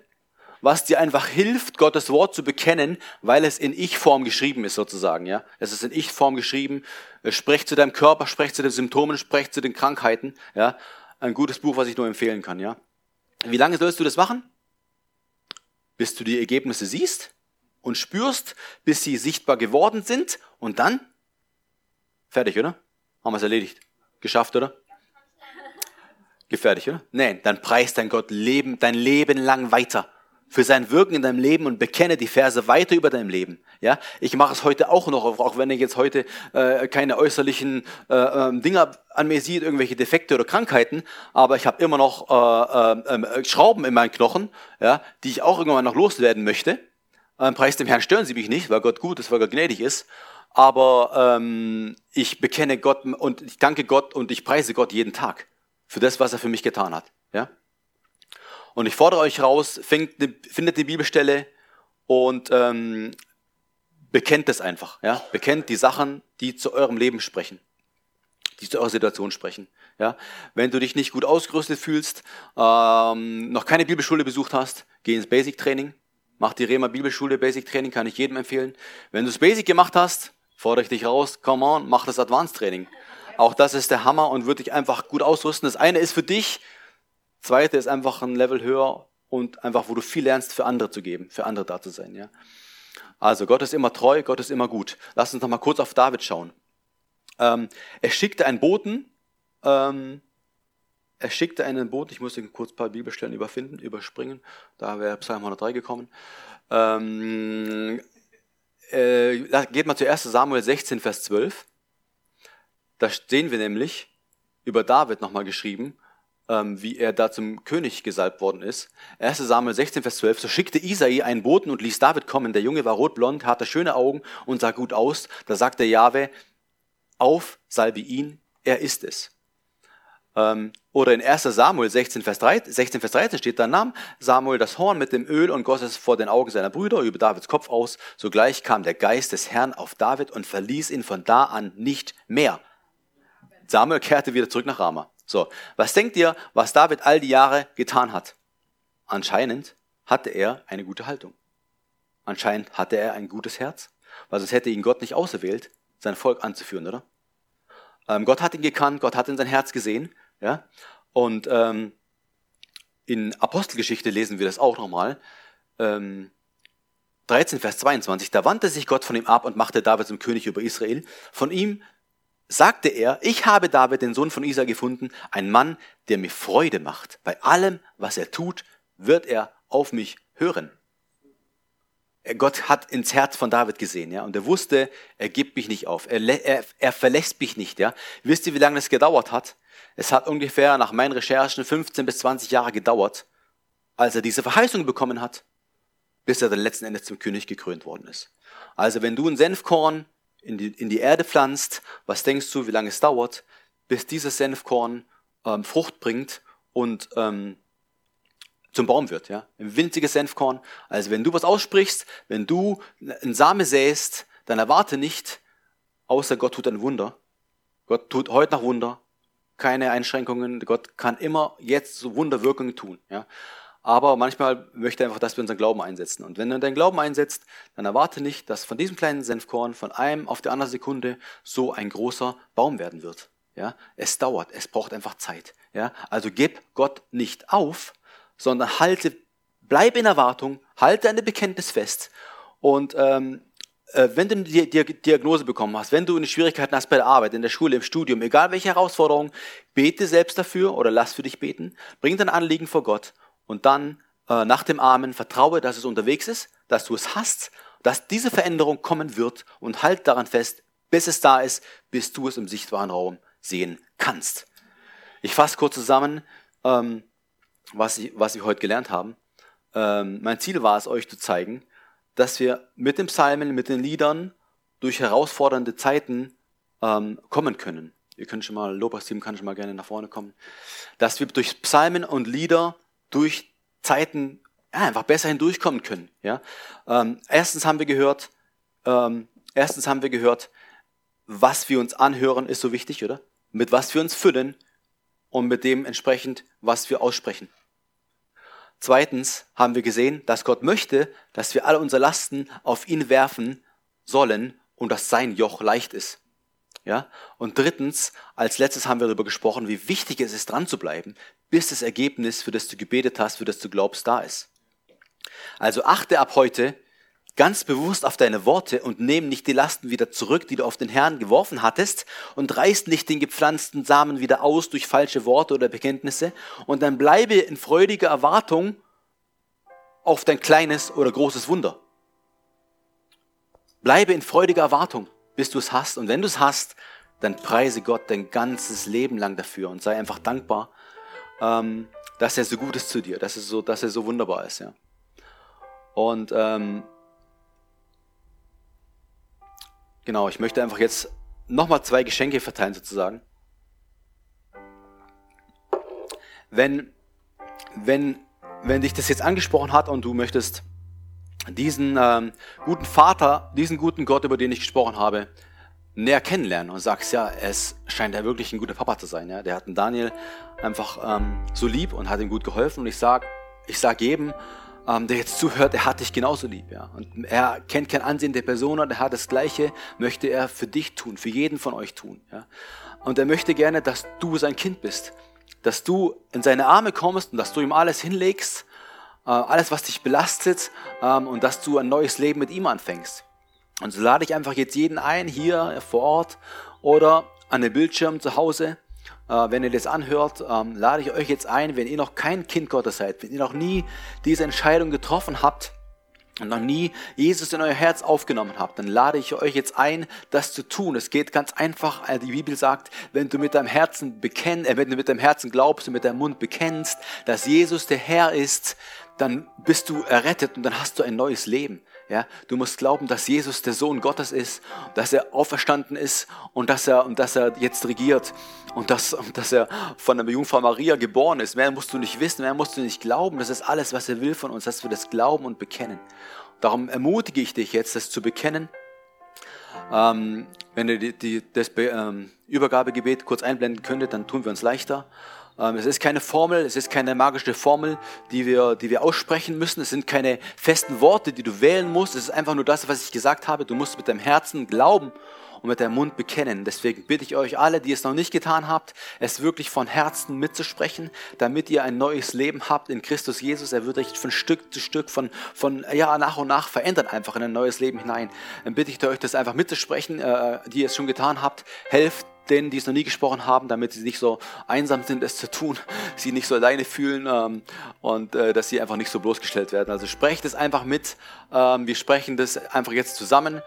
was dir einfach hilft, Gottes Wort zu bekennen, weil es in Ich-Form geschrieben ist sozusagen. Ja, es ist in Ich-Form geschrieben. Sprecht zu deinem Körper, sprecht zu den Symptomen, sprecht zu den Krankheiten. Ja, ein gutes Buch, was ich nur empfehlen kann. Ja. Wie lange sollst du das machen? Bis du die Ergebnisse siehst und spürst, bis sie sichtbar geworden sind und dann fertig, oder? Haben wir es erledigt? Geschafft, oder? Gefährlich, oder? Nein, dann preist dein Gott Leben, dein Leben lang weiter für sein Wirken in deinem Leben und bekenne die Verse weiter über deinem Leben. Ja, ich mache es heute auch noch, auch wenn ich jetzt heute äh, keine äußerlichen äh, äh, Dinge an mir sieht, irgendwelche Defekte oder Krankheiten, aber ich habe immer noch äh, ähm, äh, Schrauben in meinen Knochen, ja, die ich auch irgendwann noch loswerden möchte. Ähm, Preis dem Herrn stören sie mich nicht, weil Gott gut ist, weil Gott gnädig ist. Aber ähm, ich bekenne Gott und ich danke Gott und ich preise Gott jeden Tag für das, was er für mich getan hat. Ja. Und ich fordere euch raus, findet, die Bibelstelle und ähm, bekennt es einfach. Ja? Bekennt die Sachen, die zu eurem Leben sprechen, die zu eurer Situation sprechen. Ja? Wenn du dich nicht gut ausgerüstet fühlst, ähm, noch keine Bibelschule besucht hast, geh ins Basic Training. Mach die Rema Bibelschule Basic Training, kann ich jedem empfehlen. Wenn du das Basic gemacht hast, fordere ich dich raus, come on, mach das Advanced Training. Auch das ist der Hammer und wird dich einfach gut ausrüsten. Das eine ist für dich, Zweite ist einfach ein Level höher und einfach, wo du viel lernst, für andere zu geben, für andere da zu sein. Ja? Also Gott ist immer treu, Gott ist immer gut. Lass uns noch mal kurz auf David schauen. Ähm, er schickte einen Boten, ähm, er schickte einen Boten, ich muss kurz ein paar Bibelstellen überfinden, überspringen, da wäre Psalm 103 gekommen. Ähm, äh, geht mal zu 1 Samuel 16, Vers 12. Da sehen wir nämlich über David nochmal geschrieben, ähm, wie er da zum König gesalbt worden ist. 1 Samuel 16, Vers 12. So schickte Isai einen Boten und ließ David kommen. Der Junge war rotblond, hatte schöne Augen und sah gut aus. Da sagte Jahwe, auf, salbe ihn, er ist es. Ähm, oder in 1 Samuel 16 Vers, 13, 16, Vers 13 steht, da nahm Samuel das Horn mit dem Öl und goss es vor den Augen seiner Brüder über Davids Kopf aus. Sogleich kam der Geist des Herrn auf David und verließ ihn von da an nicht mehr. Samuel kehrte wieder zurück nach Rama. So, was denkt ihr, was David all die Jahre getan hat? Anscheinend hatte er eine gute Haltung. Anscheinend hatte er ein gutes Herz, weil sonst hätte ihn Gott nicht auserwählt, sein Volk anzuführen, oder? Ähm, Gott hat ihn gekannt, Gott hat in sein Herz gesehen, ja. Und ähm, in Apostelgeschichte lesen wir das auch nochmal. Ähm, 13, Vers 22, da wandte sich Gott von ihm ab und machte David zum König über Israel. Von ihm sagte er, ich habe David, den Sohn von Isa, gefunden, ein Mann, der mir Freude macht. Bei allem, was er tut, wird er auf mich hören. Gott hat ins Herz von David gesehen, ja, und er wusste, er gibt mich nicht auf, er, er, er verlässt mich nicht, ja. Wisst ihr, wie lange das gedauert hat? Es hat ungefähr nach meinen Recherchen 15 bis 20 Jahre gedauert, als er diese Verheißung bekommen hat, bis er dann letzten Endes zum König gekrönt worden ist. Also wenn du ein Senfkorn in die, in die Erde pflanzt, was denkst du, wie lange es dauert, bis dieses Senfkorn ähm, Frucht bringt und ähm, zum Baum wird, ja? Ein winziges Senfkorn. Also wenn du was aussprichst, wenn du einen Same säst, dann erwarte nicht, außer Gott tut ein Wunder. Gott tut heute noch Wunder. Keine Einschränkungen. Gott kann immer jetzt so Wunderwirkungen tun, ja? Aber manchmal möchte er einfach, dass wir unseren Glauben einsetzen. Und wenn du deinen Glauben einsetzt, dann erwarte nicht, dass von diesem kleinen Senfkorn von einem auf die andere Sekunde so ein großer Baum werden wird. Ja, es dauert, es braucht einfach Zeit. Ja, also gib Gott nicht auf, sondern halte, bleib in Erwartung, halte eine Bekenntnis fest und ähm, äh, wenn du die Diagnose bekommen hast, wenn du eine Schwierigkeiten hast bei der Arbeit, in der Schule, im Studium, egal welche Herausforderung, bete selbst dafür oder lass für dich beten, bring dein Anliegen vor Gott und dann äh, nach dem Amen vertraue, dass es unterwegs ist, dass du es hast, dass diese Veränderung kommen wird und halt daran fest, bis es da ist, bis du es im sichtbaren Raum sehen kannst. Ich fasse kurz zusammen, ähm, was, ich, was wir heute gelernt haben. Ähm, mein Ziel war es, euch zu zeigen, dass wir mit dem Psalmen, mit den Liedern durch herausfordernde Zeiten ähm, kommen können. Ihr könnt schon mal, Lobpreisteam kann schon mal gerne nach vorne kommen. Dass wir durch Psalmen und Lieder durch Zeiten ja, einfach besser hindurchkommen können. Ja? Ähm, erstens haben wir gehört, ähm, erstens haben wir gehört, was wir uns anhören, ist so wichtig, oder? Mit was wir uns füllen und mit dem entsprechend, was wir aussprechen. Zweitens haben wir gesehen, dass Gott möchte, dass wir alle unsere Lasten auf ihn werfen sollen und dass sein Joch leicht ist. Ja? Und drittens, als letztes haben wir darüber gesprochen, wie wichtig es ist, dran zu bleiben, bis das Ergebnis, für das du gebetet hast, für das du glaubst, da ist. Also achte ab heute ganz bewusst auf deine Worte und nimm nicht die Lasten wieder zurück, die du auf den Herrn geworfen hattest und reißt nicht den gepflanzten Samen wieder aus durch falsche Worte oder Bekenntnisse und dann bleibe in freudiger Erwartung auf dein kleines oder großes Wunder. Bleibe in freudiger Erwartung, bis du es hast und wenn du es hast, dann preise Gott dein ganzes Leben lang dafür und sei einfach dankbar, ähm, dass er so gut ist zu dir, dass er so, dass er so wunderbar ist. Ja. Und ähm, Genau, ich möchte einfach jetzt nochmal zwei Geschenke verteilen sozusagen. Wenn, wenn, wenn dich das jetzt angesprochen hat und du möchtest diesen ähm, guten Vater, diesen guten Gott, über den ich gesprochen habe, näher kennenlernen und sagst, ja, es scheint ja wirklich ein guter Papa zu sein. Ja? Der hat den Daniel einfach ähm, so lieb und hat ihm gut geholfen. Und ich sag, ich sag jedem, ähm, der jetzt zuhört, er hat dich genauso lieb. Ja? Und er kennt kein Ansehen der Person und er hat das Gleiche, möchte er für dich tun, für jeden von euch tun. Ja? Und er möchte gerne, dass du sein Kind bist, dass du in seine Arme kommst und dass du ihm alles hinlegst, äh, alles, was dich belastet ähm, und dass du ein neues Leben mit ihm anfängst. Und so lade ich einfach jetzt jeden ein, hier vor Ort oder an den Bildschirm zu Hause, äh, wenn ihr das anhört, ähm, lade ich euch jetzt ein, wenn ihr noch kein Kind Gottes seid, wenn ihr noch nie diese Entscheidung getroffen habt, und noch nie Jesus in euer Herz aufgenommen habt, dann lade ich euch jetzt ein, das zu tun. Es geht ganz einfach. Äh, die Bibel sagt, wenn du mit deinem Herzen bekennst, äh, wenn du mit deinem Herzen glaubst und mit deinem Mund bekennst, dass Jesus der Herr ist, dann bist du errettet und dann hast du ein neues Leben. Ja, du musst glauben, dass Jesus der Sohn Gottes ist, dass er auferstanden ist und dass er, und dass er jetzt regiert und dass, und dass er von der Jungfrau Maria geboren ist. Mehr musst du nicht wissen, mehr musst du nicht glauben. Das ist alles, was er will von uns, dass wir das glauben und bekennen. Darum ermutige ich dich jetzt, das zu bekennen. Ähm, wenn ihr die, die, das ähm, Übergabegebet kurz einblenden könntet, dann tun wir uns leichter. Ähm, es ist keine Formel, es ist keine magische Formel, die wir, die wir aussprechen müssen. Es sind keine festen Worte, die du wählen musst. Es ist einfach nur das, was ich gesagt habe. Du musst mit deinem Herzen glauben und mit deinem Mund bekennen. Deswegen bitte ich euch alle, die es noch nicht getan habt, es wirklich von Herzen mitzusprechen, damit ihr ein neues Leben habt in Christus Jesus. Er wird euch von Stück zu Stück, von, von ja, nach und nach verändern, einfach in ein neues Leben hinein. Dann bitte ich euch, das einfach mitzusprechen, äh, die ihr es schon getan habt. Helft denen, die es noch nie gesprochen haben, damit sie nicht so einsam sind, es zu tun, *laughs* sie nicht so alleine fühlen ähm, und äh, dass sie einfach nicht so bloßgestellt werden. Also sprecht es einfach mit. Ähm, wir sprechen das einfach jetzt zusammen.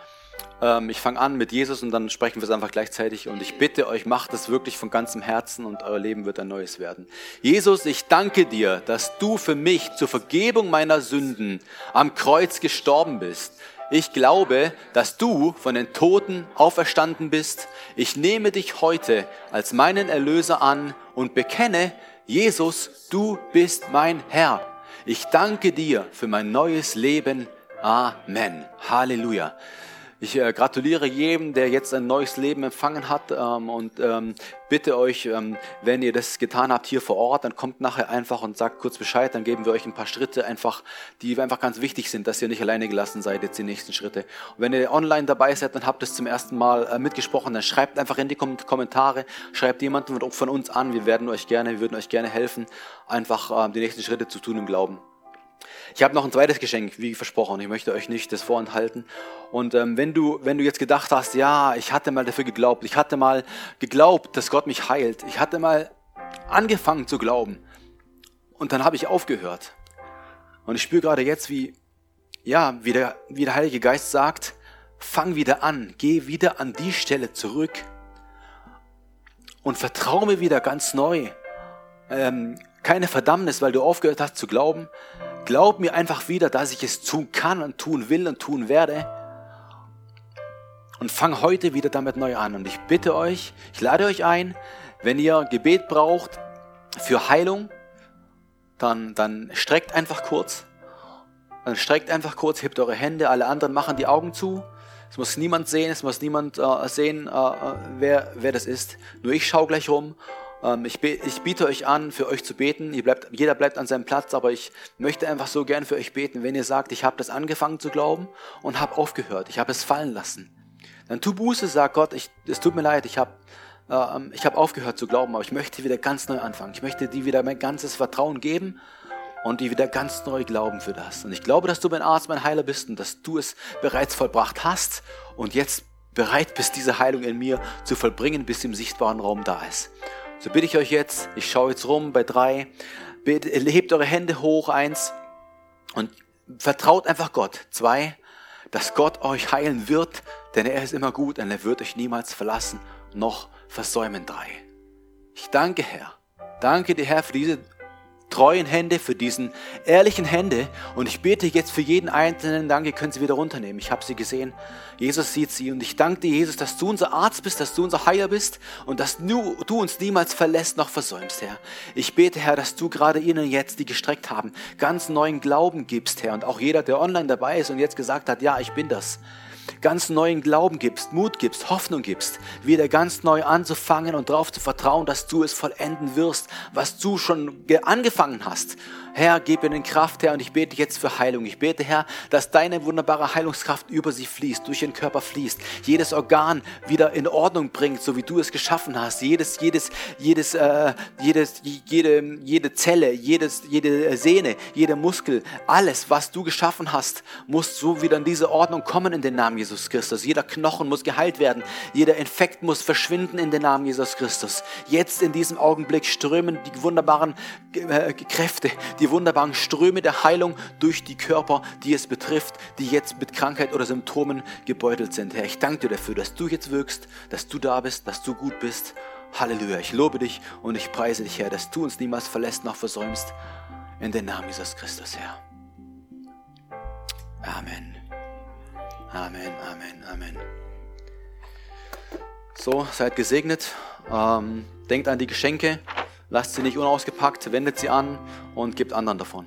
Ähm, ich fange an mit Jesus und dann sprechen wir es einfach gleichzeitig. Und ich bitte euch, macht es wirklich von ganzem Herzen und euer Leben wird ein neues werden. Jesus, ich danke dir, dass du für mich zur Vergebung meiner Sünden am Kreuz gestorben bist. Ich glaube, dass du von den Toten auferstanden bist. Ich nehme dich heute als meinen Erlöser an und bekenne, Jesus, du bist mein Herr. Ich danke dir für mein neues Leben. Amen. Halleluja. Ich äh, gratuliere jedem, der jetzt ein neues Leben empfangen hat ähm, und ähm, bitte euch, ähm, wenn ihr das getan habt hier vor Ort, dann kommt nachher einfach und sagt kurz Bescheid, dann geben wir euch ein paar Schritte einfach, die einfach ganz wichtig sind, dass ihr nicht alleine gelassen seid, jetzt die nächsten Schritte. Und wenn ihr online dabei seid und habt es zum ersten Mal äh, mitgesprochen, dann schreibt einfach in die Kommentare, schreibt jemanden von uns an, wir werden euch gerne, wir würden euch gerne helfen, einfach äh, die nächsten Schritte zu tun im Glauben. Ich habe noch ein zweites Geschenk, wie versprochen. Ich möchte euch nicht das vorenthalten. Und ähm, wenn, du, wenn du jetzt gedacht hast, ja, ich hatte mal dafür geglaubt, ich hatte mal geglaubt, dass Gott mich heilt, ich hatte mal angefangen zu glauben und dann habe ich aufgehört. Und ich spüre gerade jetzt, wie, ja, wie der, wie der Heilige Geist sagt, fang wieder an, geh wieder an die Stelle zurück und vertraue mir wieder ganz neu. Ähm, keine Verdammnis, weil du aufgehört hast zu glauben. Glaub mir einfach wieder, dass ich es tun kann und tun will und tun werde. Und fang heute wieder damit neu an. Und ich bitte euch, ich lade euch ein, wenn ihr Gebet braucht für Heilung, dann, dann streckt einfach kurz. Dann streckt einfach kurz, hebt eure Hände, alle anderen machen die Augen zu. Es muss niemand sehen, es muss niemand äh, sehen, äh, äh wer, wer das ist. Nur ich schaue gleich rum ich, ich, biete euch an, für euch zu beten. Bleibt, jeder bleibt an seinem Platz, aber ich möchte einfach so gern für euch beten. Wenn ihr sagt, ich habe das angefangen zu glauben und habe aufgehört, ich habe es fallen lassen, dann tu Buße, sag Gott, ich, es tut mir leid, ich habe äh, hab aufgehört zu glauben, aber ich möchte wieder ganz neu anfangen. Ich möchte dir wieder mein ganzes Vertrauen geben und die wieder ganz neu glauben für das. Und ich glaube, dass du mein Arzt, mein Heiler bist und dass du es bereits vollbracht hast und jetzt bereit bist, diese Heilung in mir zu vollbringen, bis sie im sichtbaren Raum da ist. So bitte ich euch jetzt, ich schaue jetzt rum bei drei, hebt eure Hände hoch, eins, und vertraut einfach Gott. Zwei, dass Gott euch heilen wird, denn er ist immer gut und er wird euch niemals verlassen noch versäumen. Drei. Ich danke, Herr. Danke dir, Herr, für diese treuen Hände, für diesen ehrlichen Hände. Und ich bete jetzt für jeden Einzelnen, danke, können Sie wieder runternehmen. Ich habe sie gesehen. Jesus sieht sie. Und ich danke dir, Jesus, dass du unser Arzt bist, dass du unser Heiler bist und dass du, du uns niemals verlässt noch versäumst, Herr. Ich bete, Herr, dass du gerade ihnen jetzt, die gestreckt haben, ganz neuen Glauben gibst, Herr. Und auch jeder, der online dabei ist und jetzt gesagt hat, ja, ich bin das ganz neuen Glauben gibst, Mut gibst, Hoffnung gibst, wieder ganz neu anzufangen und darauf zu vertrauen, dass du es vollenden wirst, was du schon angefangen hast. Herr, gib ihnen Kraft, Herr, und ich bete jetzt für Heilung. Ich bete, Herr, dass deine wunderbare Heilungskraft über sie fließt, durch ihren Körper fließt, jedes Organ wieder in Ordnung bringt, so wie du es geschaffen hast. Jedes, jedes, jedes, äh, jedes, jede, jede Zelle, jedes, jede Sehne, jeder Muskel, alles, was du geschaffen hast, muss so wieder in diese Ordnung kommen in den Namen Jesus Christus. Jeder Knochen muss geheilt werden, jeder Infekt muss verschwinden in den Namen Jesus Christus. Jetzt in diesem Augenblick strömen die wunderbaren äh, Kräfte, die wunderbaren Ströme der Heilung durch die Körper, die es betrifft, die jetzt mit Krankheit oder Symptomen gebeutelt sind. Herr, ich danke dir dafür, dass du jetzt wirkst, dass du da bist, dass du gut bist. Halleluja, ich lobe dich und ich preise dich, Herr, dass du uns niemals verlässt noch versäumst. In den Namen Jesus Christus, Herr. Amen. Amen, Amen, Amen. So, seid gesegnet. Ähm, denkt an die Geschenke. Lasst sie nicht unausgepackt, wendet sie an und gebt anderen davon.